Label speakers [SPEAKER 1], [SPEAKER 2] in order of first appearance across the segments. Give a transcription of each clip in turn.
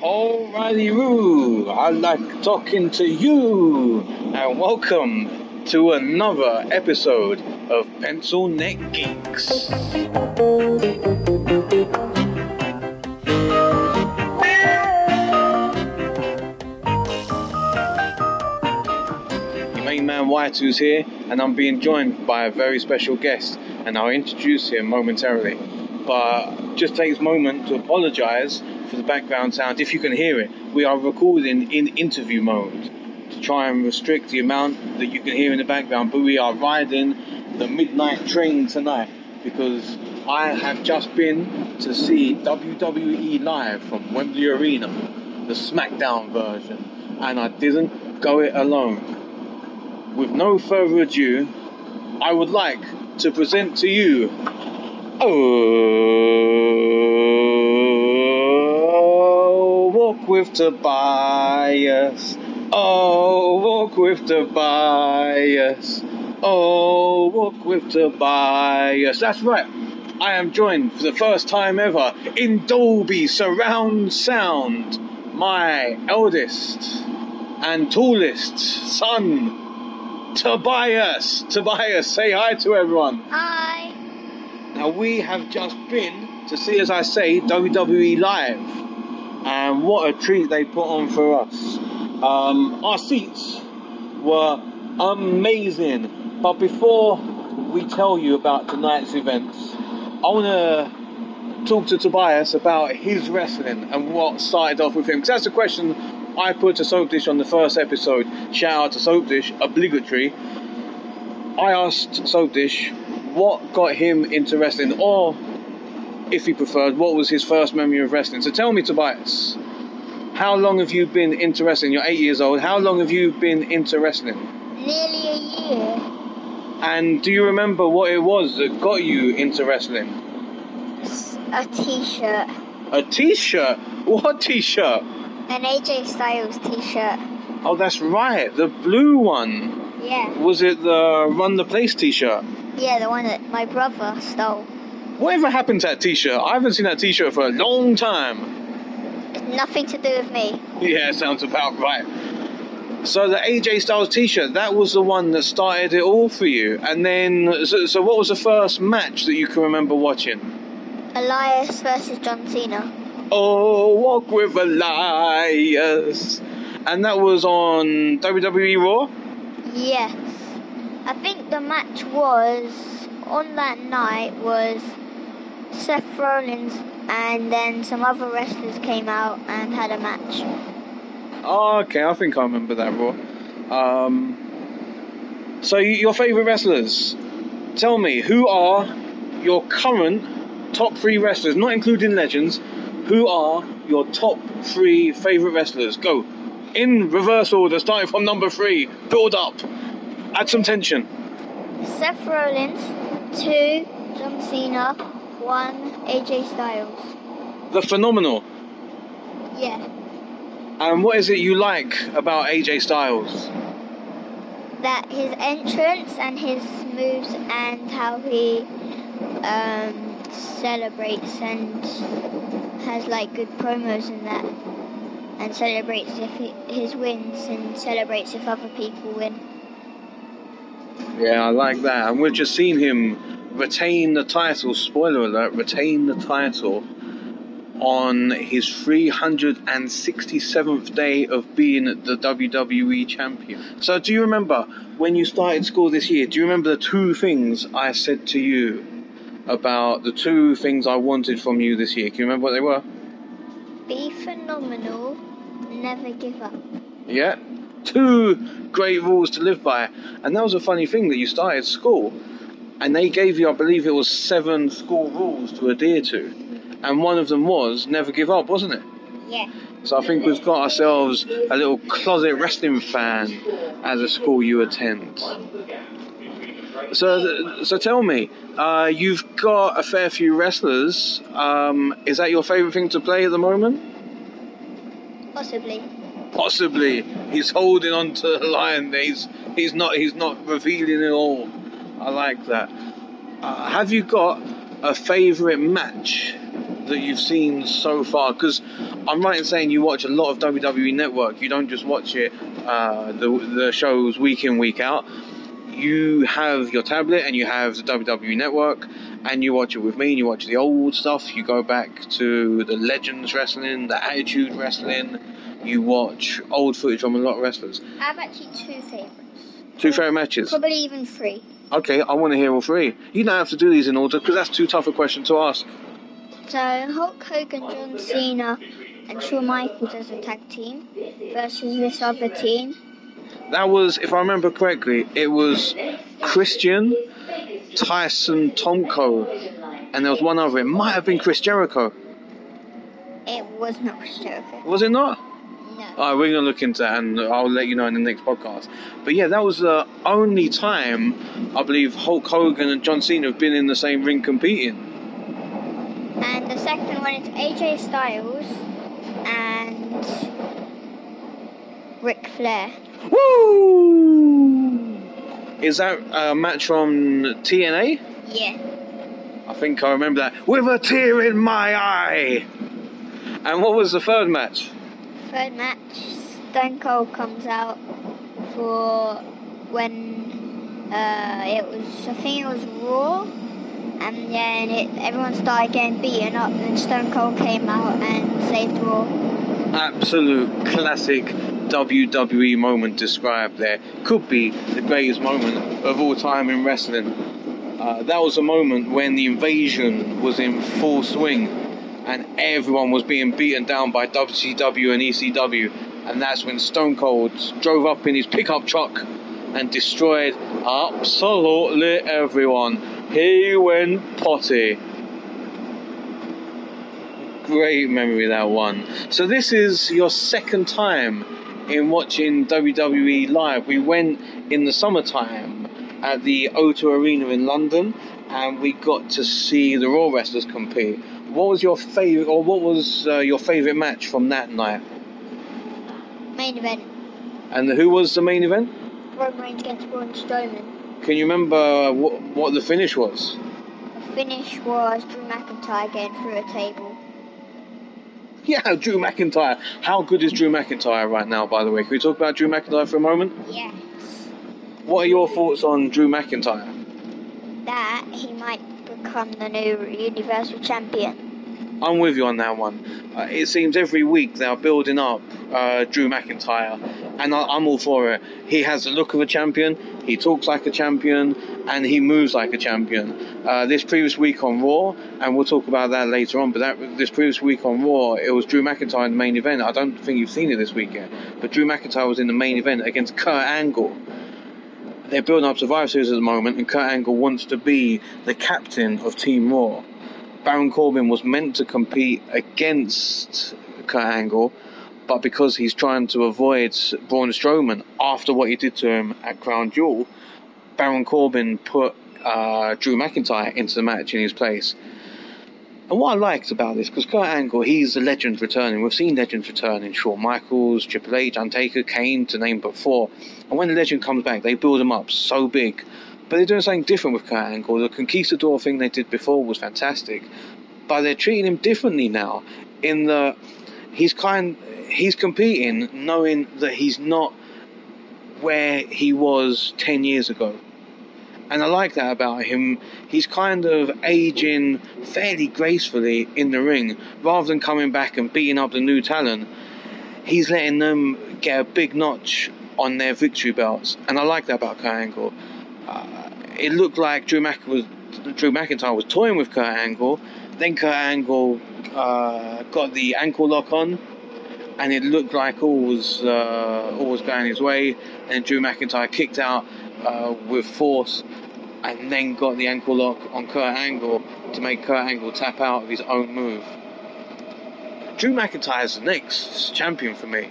[SPEAKER 1] Alrighty, Roo. I like talking to you. And welcome to another episode of Pencil Neck Geeks. Your main man Y2's here, and I'm being joined by a very special guest, and I'll introduce him momentarily. But just take this moment to apologise for the background sound. If you can hear it, we are recording in interview mode to try and restrict the amount that you can hear in the background. But we are riding the midnight train tonight because I have just been to see WWE live from Wembley Arena, the SmackDown version, and I didn't go it alone. With no further ado, I would like to present to you. Oh, with Tobias. Oh, walk with Tobias. Oh, walk with Tobias. That's right. I am joined for the first time ever in Dolby Surround Sound. My eldest and tallest son, Tobias. Tobias, say hi to everyone.
[SPEAKER 2] Hi.
[SPEAKER 1] Now we have just been to see, as I say, WWE live, and what a treat they put on for us. Um, our seats were amazing, but before we tell you about tonight's events, I want to talk to Tobias about his wrestling and what started off with him. Because that's the question I put to Soap Dish on the first episode. Shout out to Soap Dish, obligatory. I asked Soap Dish what got him into wrestling, or if he preferred, what was his first memory of wrestling. So tell me, Tobias, how long have you been into wrestling? You're eight years old. How long have you been into wrestling?
[SPEAKER 2] Nearly a year.
[SPEAKER 1] And do you remember what it was that got you into wrestling?
[SPEAKER 2] A t shirt.
[SPEAKER 1] A t shirt? What t-shirt?
[SPEAKER 2] An AJ Styles t-shirt.
[SPEAKER 1] Oh, that's right, the blue one.
[SPEAKER 2] Yeah.
[SPEAKER 1] Was it the Run the Place t-shirt?
[SPEAKER 2] Yeah, the one that my brother stole.
[SPEAKER 1] Whatever happened to that t-shirt? I haven't seen that t-shirt for a long time.
[SPEAKER 2] It's nothing to do with me.
[SPEAKER 1] Yeah, sounds about right. So the AJ Styles T-shirt, that was the one that started it all for you. And then, so, so what was the first match that you can remember watching?
[SPEAKER 2] Elias versus John Cena.
[SPEAKER 1] Oh, walk with Elias, and that was on WWE Raw.
[SPEAKER 2] Yes. I think the match was on that night was Seth Rollins and then some other wrestlers came out and had a match.
[SPEAKER 1] Oh, okay, I think I remember that Raw. Um, so your favorite wrestlers? Tell me, who are your current top three wrestlers, not including legends? Who are your top three favorite wrestlers? Go in reverse order, starting from number three. Build up. Add some tension.
[SPEAKER 2] Seth Rollins, two, John Cena, one, AJ Styles.
[SPEAKER 1] The phenomenal.
[SPEAKER 2] Yeah.
[SPEAKER 1] And what is it you like about AJ Styles?
[SPEAKER 2] that his entrance and his moves and how he um, celebrates and has like good promos and that and celebrates if he, his wins and celebrates if other people win.
[SPEAKER 1] Yeah, I like that. And we've just seen him retain the title, spoiler alert, retain the title on his 367th day of being the WWE champion. So, do you remember when you started school this year? Do you remember the two things I said to you about the two things I wanted from you this year? Can you remember what they were?
[SPEAKER 2] Be phenomenal, never give up.
[SPEAKER 1] Yeah. Two great rules to live by. And that was a funny thing that you started school and they gave you, I believe it was seven school rules to adhere to. And one of them was never give up, wasn't it?
[SPEAKER 2] Yeah.
[SPEAKER 1] So I think we've got ourselves a little closet wrestling fan as a school you attend. So, so tell me, uh, you've got a fair few wrestlers. Um, is that your favourite thing to play at the moment?
[SPEAKER 2] Possibly.
[SPEAKER 1] Possibly, he's holding on to the line. He's he's not he's not revealing it all. I like that. Uh, have you got a favourite match that you've seen so far? Because I'm right in saying you watch a lot of WWE Network. You don't just watch it, uh, the the shows week in week out. You have your tablet and you have the WWE Network, and you watch it with me. And you watch the old stuff. You go back to the Legends Wrestling, the Attitude Wrestling. You watch old footage from a lot of wrestlers.
[SPEAKER 2] I have actually two favourites.
[SPEAKER 1] Two favorite matches.
[SPEAKER 2] Probably even three.
[SPEAKER 1] Okay, I want to hear all three. You don't have to do these in order because that's too tough a question to ask.
[SPEAKER 2] So Hulk Hogan, John Cena, and Shawn Michaels as a tag team versus this other team.
[SPEAKER 1] That was, if I remember correctly, it was Christian, Tyson, Tomko, and there was one other. It might have been Chris Jericho.
[SPEAKER 2] It was not Chris Jericho.
[SPEAKER 1] Was it not?
[SPEAKER 2] No.
[SPEAKER 1] We're gonna look into that and I'll let you know in the next podcast. But yeah, that was the only time I believe Hulk Hogan and John Cena have been in the same ring competing.
[SPEAKER 2] And the second one is AJ Styles and Ric Flair.
[SPEAKER 1] Woo! Is that a match from TNA?
[SPEAKER 2] Yeah.
[SPEAKER 1] I think I remember that. With a tear in my eye! And what was the third match?
[SPEAKER 2] Third match, Stone Cold comes out for when uh, it was, I think it was Raw, and then it, everyone started getting beaten up, and Stone Cold came out and saved Raw.
[SPEAKER 1] Absolute classic WWE moment described there. Could be the greatest moment of all time in wrestling. Uh, that was a moment when the invasion was in full swing and everyone was being beaten down by WCW and ECW. And that's when Stone Cold drove up in his pickup truck and destroyed absolutely everyone. He went potty. Great memory that one. So this is your second time in watching WWE live. We went in the summertime at the O2 Arena in London and we got to see the Raw wrestlers compete. What was your favorite, or what was uh, your favorite match from that night?
[SPEAKER 2] Main event,
[SPEAKER 1] And who was the main event?
[SPEAKER 2] Roman Reigns against Braun Strowman.
[SPEAKER 1] Can you remember what, what the finish was?
[SPEAKER 2] The finish was Drew McIntyre getting through a table.
[SPEAKER 1] Yeah, Drew McIntyre. How good is Drew McIntyre right now, by the way? Can we talk about Drew McIntyre for a moment?
[SPEAKER 2] Yes.
[SPEAKER 1] What are your thoughts on Drew McIntyre?
[SPEAKER 2] That he might become the new Universal Champion.
[SPEAKER 1] I'm with you on that one. Uh, it seems every week they're building up uh, Drew McIntyre, and I, I'm all for it. He has the look of a champion, he talks like a champion, and he moves like a champion. Uh, this previous week on Raw, and we'll talk about that later on, but that this previous week on Raw, it was Drew McIntyre in the main event. I don't think you've seen it this weekend, but Drew McIntyre was in the main event against Kurt Angle. They're building up Survivor Series at the moment, and Kurt Angle wants to be the captain of Team Raw. Baron Corbin was meant to compete against Kurt Angle, but because he's trying to avoid Braun Strowman after what he did to him at Crown Jewel, Baron Corbin put uh, Drew McIntyre into the match in his place. And what I liked about this, because Kurt Angle, he's a legend returning. We've seen legends returning: Shawn Michaels, Triple H, Undertaker, Kane, to name but four. And when the legend comes back, they build him up so big. But they're doing something different with Kurt Angle. The Conquistador thing they did before was fantastic, but they're treating him differently now. In the he's kind he's competing knowing that he's not where he was 10 years ago. And I like that about him. He's kind of aging fairly gracefully in the ring rather than coming back and beating up the new talent. He's letting them get a big notch on their victory belts. And I like that about Kurt Angle. Uh, it looked like Drew, Mc- was, Drew McIntyre was toying with Kurt Angle. Then Kurt Angle uh, got the ankle lock on and it looked like all was uh, all was going his way. And Drew McIntyre kicked out uh, with force, and then got the ankle lock on Kurt Angle to make Kurt Angle tap out of his own move. Drew McIntyre is the next champion for me.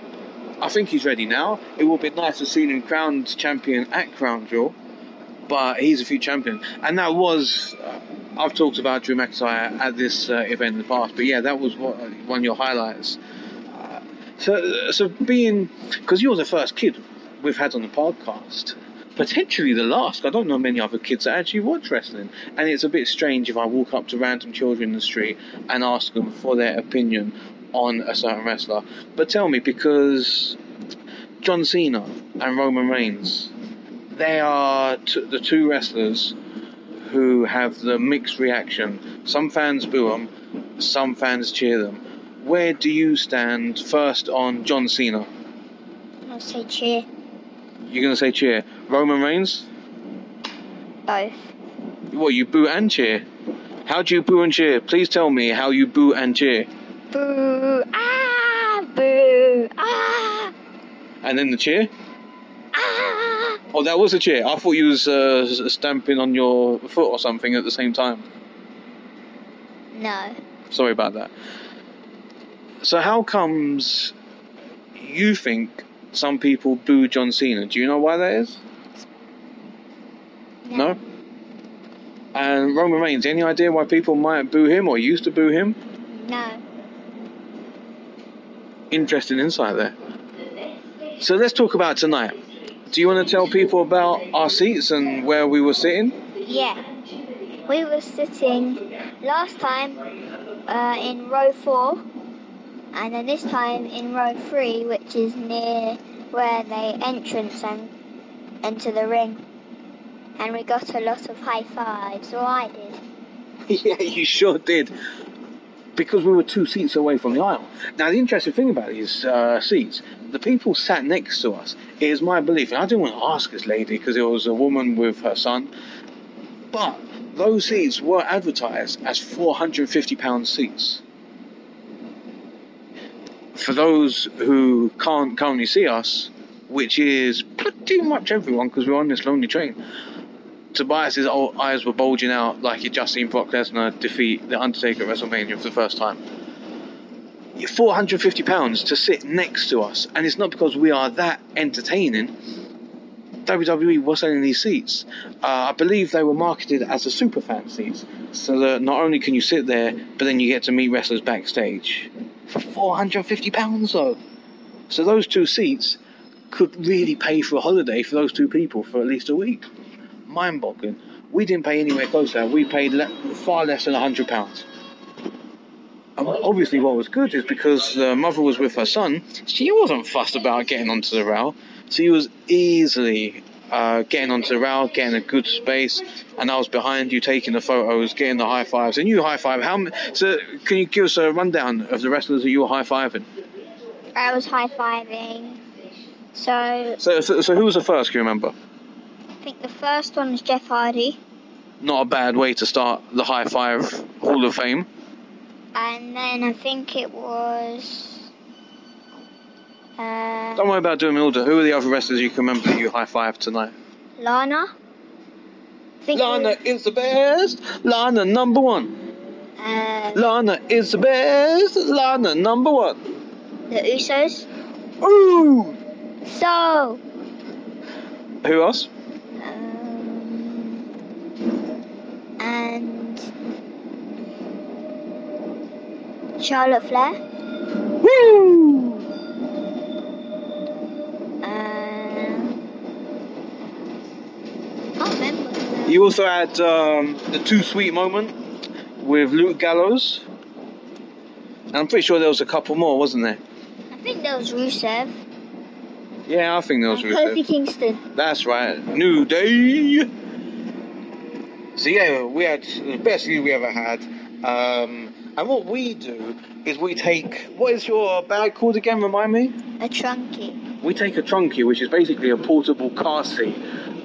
[SPEAKER 1] I think he's ready now. It would be nice to see him crowned champion at Crown Jewel, but he's a future champion, and that was. Uh, I've talked about Drew McIntyre at this uh, event in the past, but yeah, that was what, one of your highlights. So, so being because you're the first kid we've had on the podcast, potentially the last. I don't know many other kids that actually watch wrestling, and it's a bit strange if I walk up to random children in the street and ask them for their opinion on a certain wrestler. But tell me, because John Cena and Roman Reigns, they are t- the two wrestlers who have the mixed reaction. Some fans boo them, some fans cheer them. Where do you stand first on John Cena?
[SPEAKER 2] I'll say cheer.
[SPEAKER 1] You're going to say cheer. Roman Reigns?
[SPEAKER 2] Both.
[SPEAKER 1] What, you boo and cheer? How do you boo and cheer? Please tell me how you boo and cheer.
[SPEAKER 2] Boo! Ah! Boo! Ah!
[SPEAKER 1] And then the cheer?
[SPEAKER 2] Ah!
[SPEAKER 1] Oh, that was a cheer. I thought you was uh, stamping on your foot or something at the same time.
[SPEAKER 2] No.
[SPEAKER 1] Sorry about that. So how comes you think some people boo John Cena? Do you know why that is? No? And Roman Reigns, any idea why people might boo him or used to boo him?
[SPEAKER 2] No.
[SPEAKER 1] Interesting insight there. So let's talk about tonight. Do you want to tell people about our seats and where we were sitting?
[SPEAKER 2] Yeah. We were sitting last time uh, in row four, and then this time in row three, which is near where they entrance and enter the ring. And we got a lot of high fives, or I did.
[SPEAKER 1] yeah, you sure did. Because we were two seats away from the aisle. Now, the interesting thing about these uh, seats, the people sat next to us. It is my belief, and I didn't want to ask this lady because it was a woman with her son, but those seats were advertised as £450 seats. For those who can't currently see us, which is pretty much everyone because we're on this lonely train, Tobias's old eyes were bulging out like he'd just seen Brock Lesnar defeat The Undertaker at WrestleMania for the first time. £450 to sit next to us, and it's not because we are that entertaining. WWE was selling these seats. Uh, I believe they were marketed as the superfan seats, so that not only can you sit there, but then you get to meet wrestlers backstage. For £450 though. So those two seats could really pay for a holiday for those two people for at least a week mind boggling. We didn't pay anywhere close to that. We paid le- far less than £100. And obviously, what was good is because the mother was with her son, she wasn't fussed about getting onto the rail. She was easily uh, getting onto the rail, getting a good space, and I was behind you taking the photos, getting the high fives. And you high five. How? So, can you give us a rundown of the wrestlers that you were high fiving?
[SPEAKER 2] I was high fiving. So
[SPEAKER 1] So, so, so, who was the first? Can you remember?
[SPEAKER 2] I think the first one was Jeff Hardy,
[SPEAKER 1] Not a bad way to start the high five Hall of Fame.
[SPEAKER 2] and then I think it was. Uh,
[SPEAKER 1] Don't worry about doing in order. Who are the other wrestlers you can remember that you high five tonight?
[SPEAKER 2] Lana. Think
[SPEAKER 1] Lana is the best. Lana number one.
[SPEAKER 2] uh,
[SPEAKER 1] Lana is the best. Lana number one.
[SPEAKER 2] the Usos.
[SPEAKER 1] Ooh.
[SPEAKER 2] So,
[SPEAKER 1] Who else?
[SPEAKER 2] um, and Charlotte Flair.
[SPEAKER 1] Woo.
[SPEAKER 2] Uh, can't remember.
[SPEAKER 1] You also had um, the too sweet moment with Luke Gallows. And I'm pretty sure there was a couple more, wasn't there?
[SPEAKER 2] I think there was Rusev.
[SPEAKER 1] Yeah, I think there was
[SPEAKER 2] and Kofi
[SPEAKER 1] Rusev.
[SPEAKER 2] Kingston.
[SPEAKER 1] That's right. New Day. So yeah, we had the best view we ever had. Um, and what we do is we take what is your bag called again? Remind me.
[SPEAKER 2] A trunkie.
[SPEAKER 1] We take a trunkie, which is basically a portable car seat,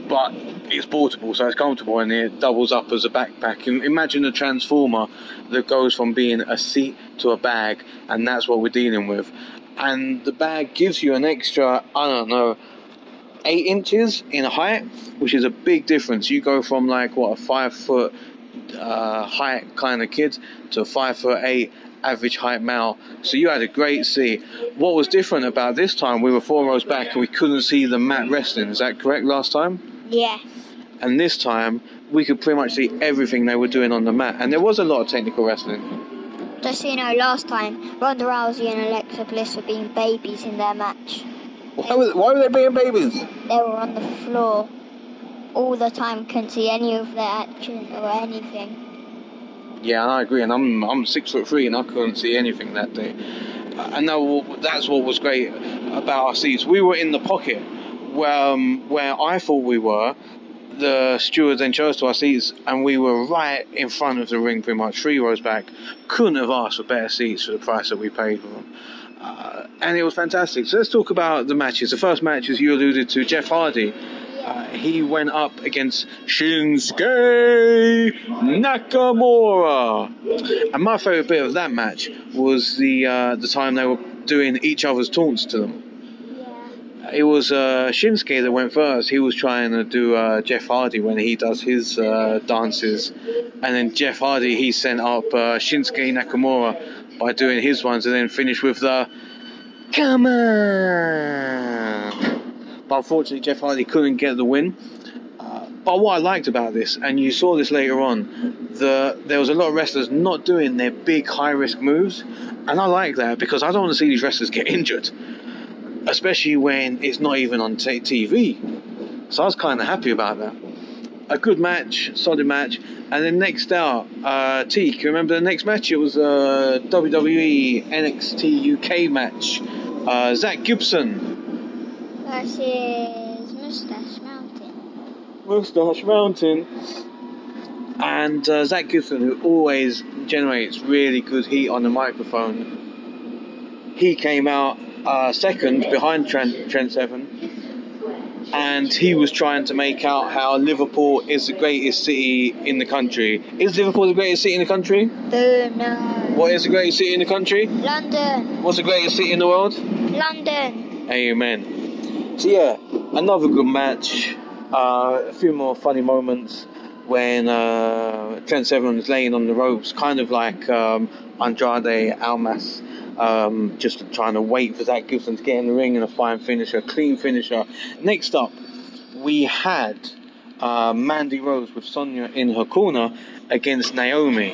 [SPEAKER 1] but it's portable, so it's comfortable, and it doubles up as a backpack. Im- Imagine a transformer that goes from being a seat to a bag, and that's what we're dealing with. And the bag gives you an extra, I don't know, eight inches in height, which is a big difference. You go from like what a five foot uh, height kind of kid to a five foot eight average height male. So you had a great seat. What was different about this time? We were four rows back and we couldn't see the mat wrestling. Is that correct? Last time,
[SPEAKER 2] Yes.
[SPEAKER 1] And this time we could pretty much see everything they were doing on the mat, and there was a lot of technical wrestling.
[SPEAKER 2] Just so you know, last time Ronda Rousey and Alexa Bliss were being babies in their match.
[SPEAKER 1] Why were, why were they being babies?
[SPEAKER 2] They were on the floor all the time, couldn't see any of their action or anything.
[SPEAKER 1] Yeah, and I agree. And I'm I'm six foot three, and I couldn't see anything that day. and that, that's what was great about our seats. We were in the pocket where, um, where I thought we were. The stewards then chose to our seats, and we were right in front of the ring, pretty much three rows back. Couldn't have asked for better seats for the price that we paid for them. Uh, and it was fantastic. So let's talk about the matches. The first match, as you alluded to, Jeff Hardy. Uh, he went up against Shinsuke Nakamura. And my favourite bit of that match was the uh, the time they were doing each other's taunts to them. It was uh, Shinsuke that went first. He was trying to do uh, Jeff Hardy when he does his uh, dances. And then Jeff Hardy, he sent up uh, Shinsuke Nakamura by doing his ones and then finished with the Come on! But unfortunately, Jeff Hardy couldn't get the win. Uh, but what I liked about this, and you saw this later on, the there was a lot of wrestlers not doing their big high risk moves, and I like that because I don't want to see these wrestlers get injured, especially when it's not even on t- TV. So I was kind of happy about that. A good match, solid match, and then next out, uh, T. Can you remember the next match? It was a WWE NXT UK match. Uh, Zack Gibson
[SPEAKER 2] Versus Moustache Mountain.
[SPEAKER 1] Moustache Mountain. And uh, Zack Gibson, who always generates really good heat on the microphone, he came out uh, second behind Trent, Trent Seven. And he was trying to make out how Liverpool is the greatest city in the country. Is Liverpool the greatest city in the country?
[SPEAKER 2] Don't know.
[SPEAKER 1] What is the greatest city in the country?
[SPEAKER 2] London.
[SPEAKER 1] What's the greatest city in the world?
[SPEAKER 2] London.
[SPEAKER 1] Amen. So yeah, another good match. Uh, a few more funny moments when uh, Trent Seven was laying on the ropes, kind of like um, Andrade Almas, um, just trying to wait for Zack Gibson to get in the ring and a fine finisher, clean finisher. Next up, we had uh, Mandy Rose with Sonya in her corner against Naomi.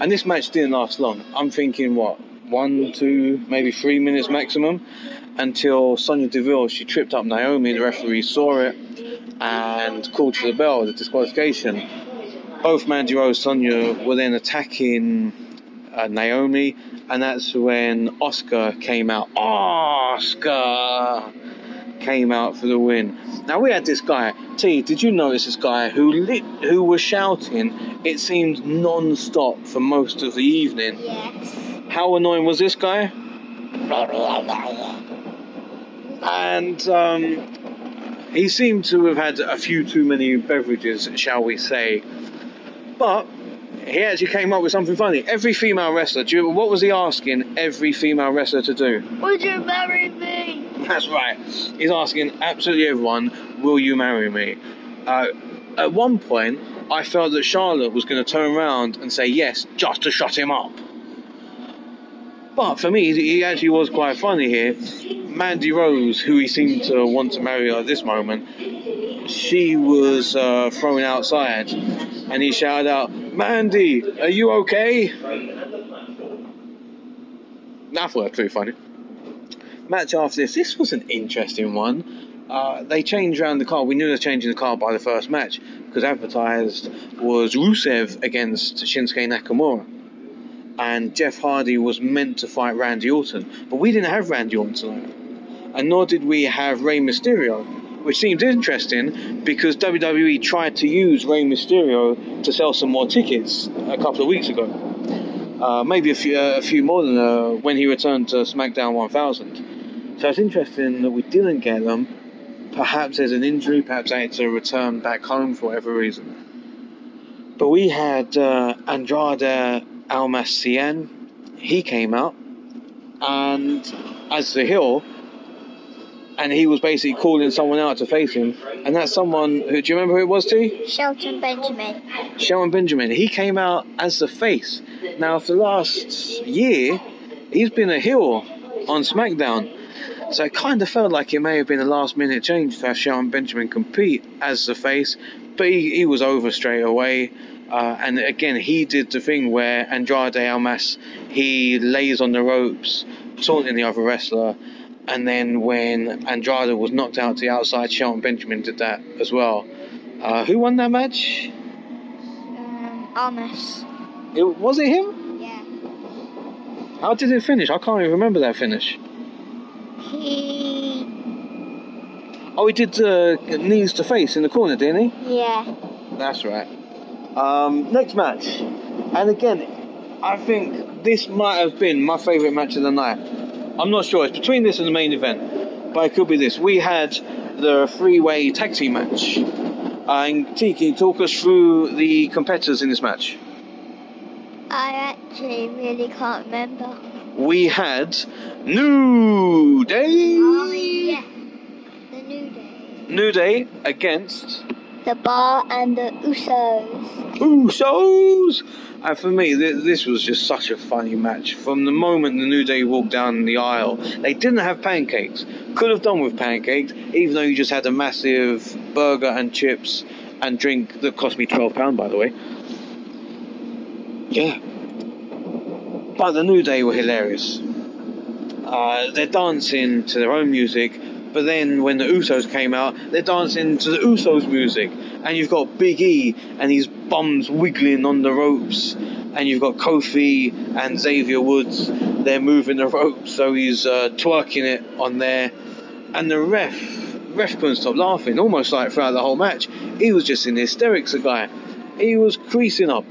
[SPEAKER 1] And this match didn't last long. I'm thinking, what, one, two, maybe three minutes maximum? until Sonya Deville she tripped up Naomi. The referee saw it and called for the bell, the disqualification. Both Mandy Rose Sonya were then attacking uh, Naomi, and that's when Asuka came out. Asuka came out for the win. Now we had this guy. T, did you notice this guy who lit, who was shouting? It seemed non-stop for most of the evening.
[SPEAKER 2] Yes.
[SPEAKER 1] How annoying was this guy? and um, he seemed to have had a few too many beverages, shall we say. But he actually came up with something funny. Every female wrestler, do you, what was he asking every female wrestler to do?
[SPEAKER 2] Would you marry me?
[SPEAKER 1] That's right. He's asking absolutely everyone, "Will you marry me?" Uh, at one point, I felt that Charlotte was going to turn around and say yes, just to shut him up. But for me, he actually was quite funny here. Mandy Rose, who he seemed to want to marry at this moment, she was uh, thrown outside, and he shouted out, "Mandy, are you okay?" That was pretty funny. Match after this, this was an interesting one. Uh, they changed around the card. We knew they were changing the card by the first match because advertised was Rusev against Shinsuke Nakamura and Jeff Hardy was meant to fight Randy Orton, but we didn't have Randy Orton tonight, and nor did we have Rey Mysterio, which seems interesting because WWE tried to use Rey Mysterio to sell some more tickets a couple of weeks ago, uh, maybe a few, uh, a few more than uh, when he returned to SmackDown 1000. So it's interesting that we didn't get them. Perhaps there's an injury, perhaps they had to return back home for whatever reason. But we had uh, Andrade Almasian, he came out and as the heel, and he was basically calling someone out to face him, and that's someone who do you remember who it was? T.
[SPEAKER 2] Shelton Benjamin.
[SPEAKER 1] Shelton Benjamin. He came out as the face. Now for the last year, he's been a heel on SmackDown. So it kind of felt like it may have been a last minute change to have Shelton Benjamin compete as the face, but he, he was over straight away. Uh, and again, he did the thing where Andrade Almas he lays on the ropes, taunting the other wrestler, and then when Andrade was knocked out to the outside, Shelton Benjamin did that as well. Uh, who won that match?
[SPEAKER 2] Um, Almas.
[SPEAKER 1] It, was it him?
[SPEAKER 2] Yeah.
[SPEAKER 1] How did it finish? I can't even remember that finish.
[SPEAKER 2] He.
[SPEAKER 1] Oh, he did uh, knees to face in the corner, didn't he?
[SPEAKER 2] Yeah.
[SPEAKER 1] That's right. Um, next match, and again, I think this might have been my favourite match of the night. I'm not sure. It's between this and the main event, but it could be this. We had the three-way tag team match. Uh, and T, can you talk us through the competitors in this match?
[SPEAKER 2] I actually really can't remember.
[SPEAKER 1] We had New Day.
[SPEAKER 2] Oh, yeah. The New Day.
[SPEAKER 1] New Day against
[SPEAKER 2] The Bar and the Usos.
[SPEAKER 1] Usos. And for me, th- this was just such a funny match. From the moment the New Day walked down the aisle, they didn't have pancakes. Could have done with pancakes, even though you just had a massive burger and chips and drink that cost me £12, by the way. Yeah. But the New Day were hilarious. Uh, they're dancing to their own music, but then when the Usos came out, they're dancing to the Usos music. And you've got Big E and his bums wiggling on the ropes. And you've got Kofi and Xavier Woods, they're moving the ropes, so he's uh, twerking it on there. And the ref, ref couldn't stop laughing, almost like throughout the whole match. He was just in hysterics, the guy. He was creasing up.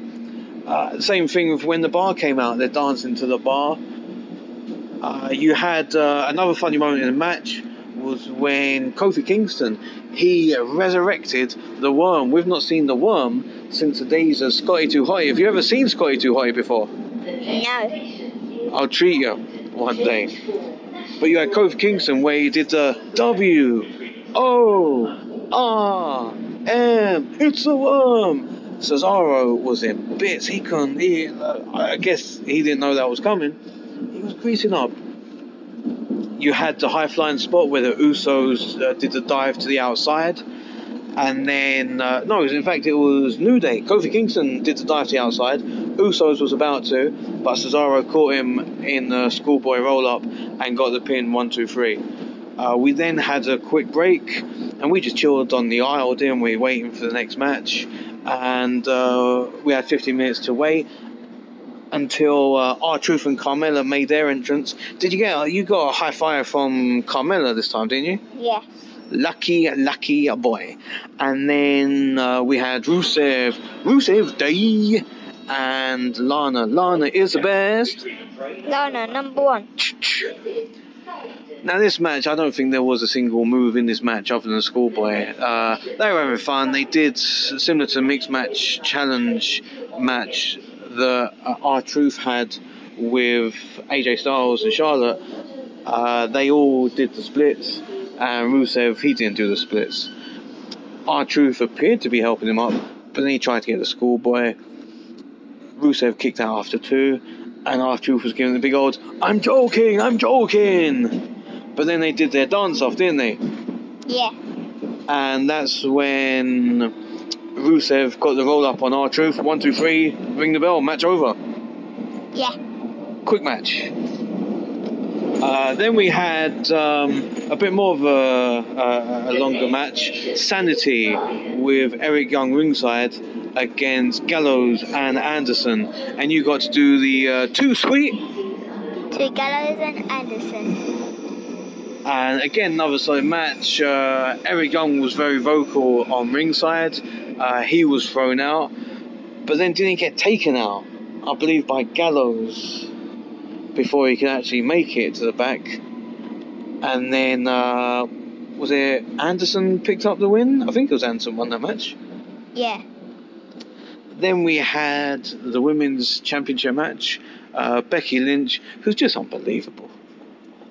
[SPEAKER 1] Uh, same thing with when the bar came out, they're dancing to the bar. Uh, you had uh, another funny moment in the match was when Kofi Kingston he resurrected the worm. We've not seen the worm since the days of Scotty Too High. Have you ever seen Scotty Too High before?
[SPEAKER 2] No.
[SPEAKER 1] I'll treat you one day. But you had Kofi Kingston where he did the W O R M. It's a worm. Cesaro was in bits. He couldn't. He, uh, I guess he didn't know that was coming. He was greasing up. You had the high flying spot where the Usos uh, did the dive to the outside. And then, uh, no, in fact, it was New Day. Kofi Kingston did the dive to the outside. Usos was about to, but Cesaro caught him in the schoolboy roll up and got the pin one, two, three. Uh, we then had a quick break and we just chilled on the aisle, didn't we? Waiting for the next match. And uh, we had 15 minutes to wait until uh, R-Truth and Carmella made their entrance. Did you get you got a high five from Carmella this time, didn't you?
[SPEAKER 2] Yes.
[SPEAKER 1] Lucky, lucky boy. And then uh, we had Rusev, Rusev Day, and Lana. Lana is the best.
[SPEAKER 2] Lana, number one.
[SPEAKER 1] Now, this match, I don't think there was a single move in this match other than Schoolboy. Uh, they were having fun. They did similar to mixed match challenge match that uh, R-Truth had with AJ Styles and Charlotte. Uh, they all did the splits, and Rusev he didn't do the splits. R-Truth appeared to be helping him up, but then he tried to get the Schoolboy. Rusev kicked out after two, and R-Truth was giving the big old "I'm joking, I'm joking." But then they did their dance off, didn't they?
[SPEAKER 2] Yeah.
[SPEAKER 1] And that's when Rusev got the roll up on R-Truth. One, two, three, ring the bell, match over.
[SPEAKER 2] Yeah.
[SPEAKER 1] Quick match. Uh, then we had um, a bit more of a, a, a longer match. Sanity with Eric Young ringside against Gallows and Anderson. And you got to do the uh, too sweet
[SPEAKER 2] To Gallows and Anderson.
[SPEAKER 1] And again, another solid match. Uh, Eric Young was very vocal on ringside. Uh, he was thrown out, but then didn't get taken out, I believe, by Gallows before he could actually make it to the back. And then, uh, was it Anderson picked up the win? I think it was Anderson won that match.
[SPEAKER 2] Yeah.
[SPEAKER 1] Then we had the women's championship match. Uh, Becky Lynch, who's just unbelievable.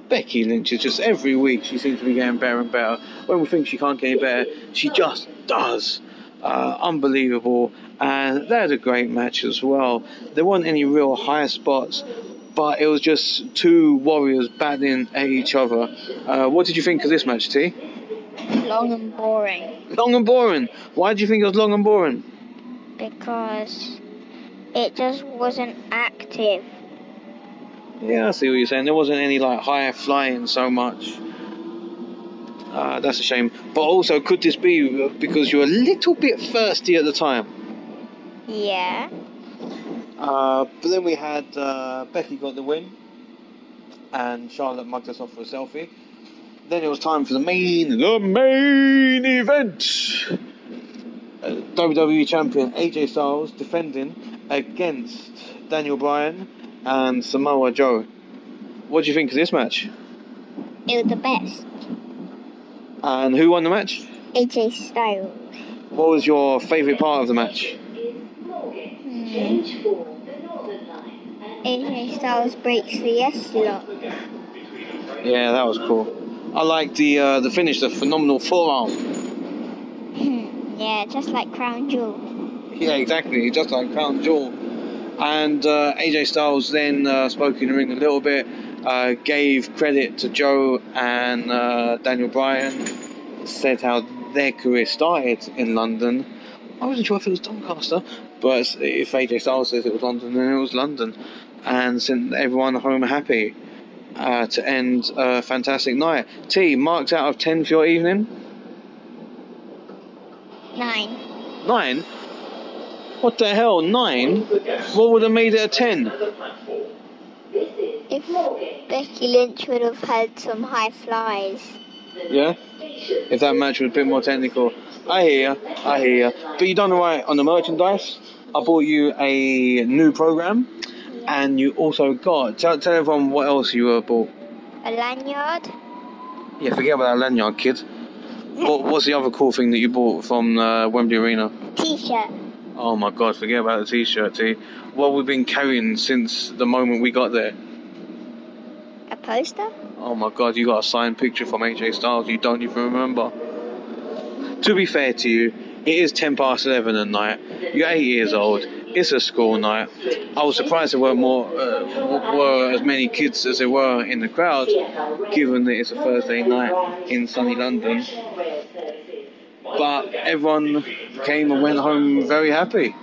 [SPEAKER 1] Becky Lynch is just every week she seems to be getting better and better. When we think she can't get any better, she just does. Uh, unbelievable. And they had a great match as well. There weren't any real high spots, but it was just two warriors battling at each other. Uh, what did you think of this match, T?
[SPEAKER 2] Long and boring.
[SPEAKER 1] Long and boring. Why did you think it was long and boring?
[SPEAKER 2] Because it just wasn't active.
[SPEAKER 1] Yeah, I see what you're saying. There wasn't any like higher flying so much. Uh, that's a shame. But also, could this be because you're a little bit thirsty at the time?
[SPEAKER 2] Yeah.
[SPEAKER 1] Uh, but then we had uh, Becky got the win. and Charlotte mugged us off for a selfie. Then it was time for the main, the main event. Uh, WWE Champion AJ Styles defending against Daniel Bryan and Samoa Joe. What do you think of this match?
[SPEAKER 2] It was the best.
[SPEAKER 1] And who won the match?
[SPEAKER 2] AJ Styles.
[SPEAKER 1] What was your favourite part of the match?
[SPEAKER 2] Hmm. AJ Styles breaks the S lock.
[SPEAKER 1] Yeah, that was cool. I like the uh, the finish, the phenomenal forearm.
[SPEAKER 2] yeah, just like Crown Jewel.
[SPEAKER 1] Yeah, exactly, just like Crown Jewel. And uh, AJ Styles then uh, spoke in the ring a little bit, uh, gave credit to Joe and uh, Daniel Bryan, said how their career started in London. I wasn't sure if it was Doncaster, but if AJ Styles says it was London, then it was London. And sent everyone home happy uh, to end a fantastic night. T, marked out of 10 for your evening?
[SPEAKER 2] Nine.
[SPEAKER 1] Nine? What the hell, nine? What would have made it a 10?
[SPEAKER 2] If Becky Lynch would have had some high flies.
[SPEAKER 1] Yeah? If that match was a bit more technical. I hear you, I hear you. But you done alright on the merchandise. I bought you a new program, and you also got. Tell, tell everyone what else you uh, bought.
[SPEAKER 2] A lanyard.
[SPEAKER 1] Yeah, forget about that lanyard, kid. What, what's the other cool thing that you bought from uh, Wembley Arena?
[SPEAKER 2] T-shirt.
[SPEAKER 1] Oh my god, forget about the t shirt, T. What we've been carrying since the moment we got there.
[SPEAKER 2] Poster.
[SPEAKER 1] Oh my god, you got a signed picture from AJ Styles you don't even remember. To be fair to you, it is 10 past 11 at night. You're 8 years old. It's a school night. I was surprised there weren't more, uh, were as many kids as there were in the crowd, given that it's a Thursday night in sunny London. But everyone came and went home very happy.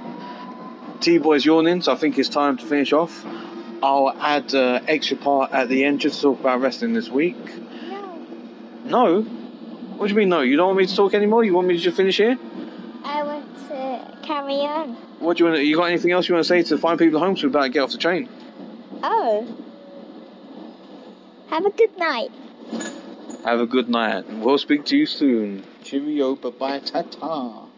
[SPEAKER 1] T Boy's yawning, so I think it's time to finish off. I'll add uh, extra part at the end just to talk about wrestling this week.
[SPEAKER 2] No.
[SPEAKER 1] No? What do you mean no? You don't want me to talk anymore? You want me to just finish here?
[SPEAKER 2] I want to carry on.
[SPEAKER 1] What do you want? You got anything else you want to say to the fine people at home so we better get off the train?
[SPEAKER 2] Oh. Have a good night.
[SPEAKER 1] Have a good night. We'll speak to you soon. Cheerio, bye bye, ta ta.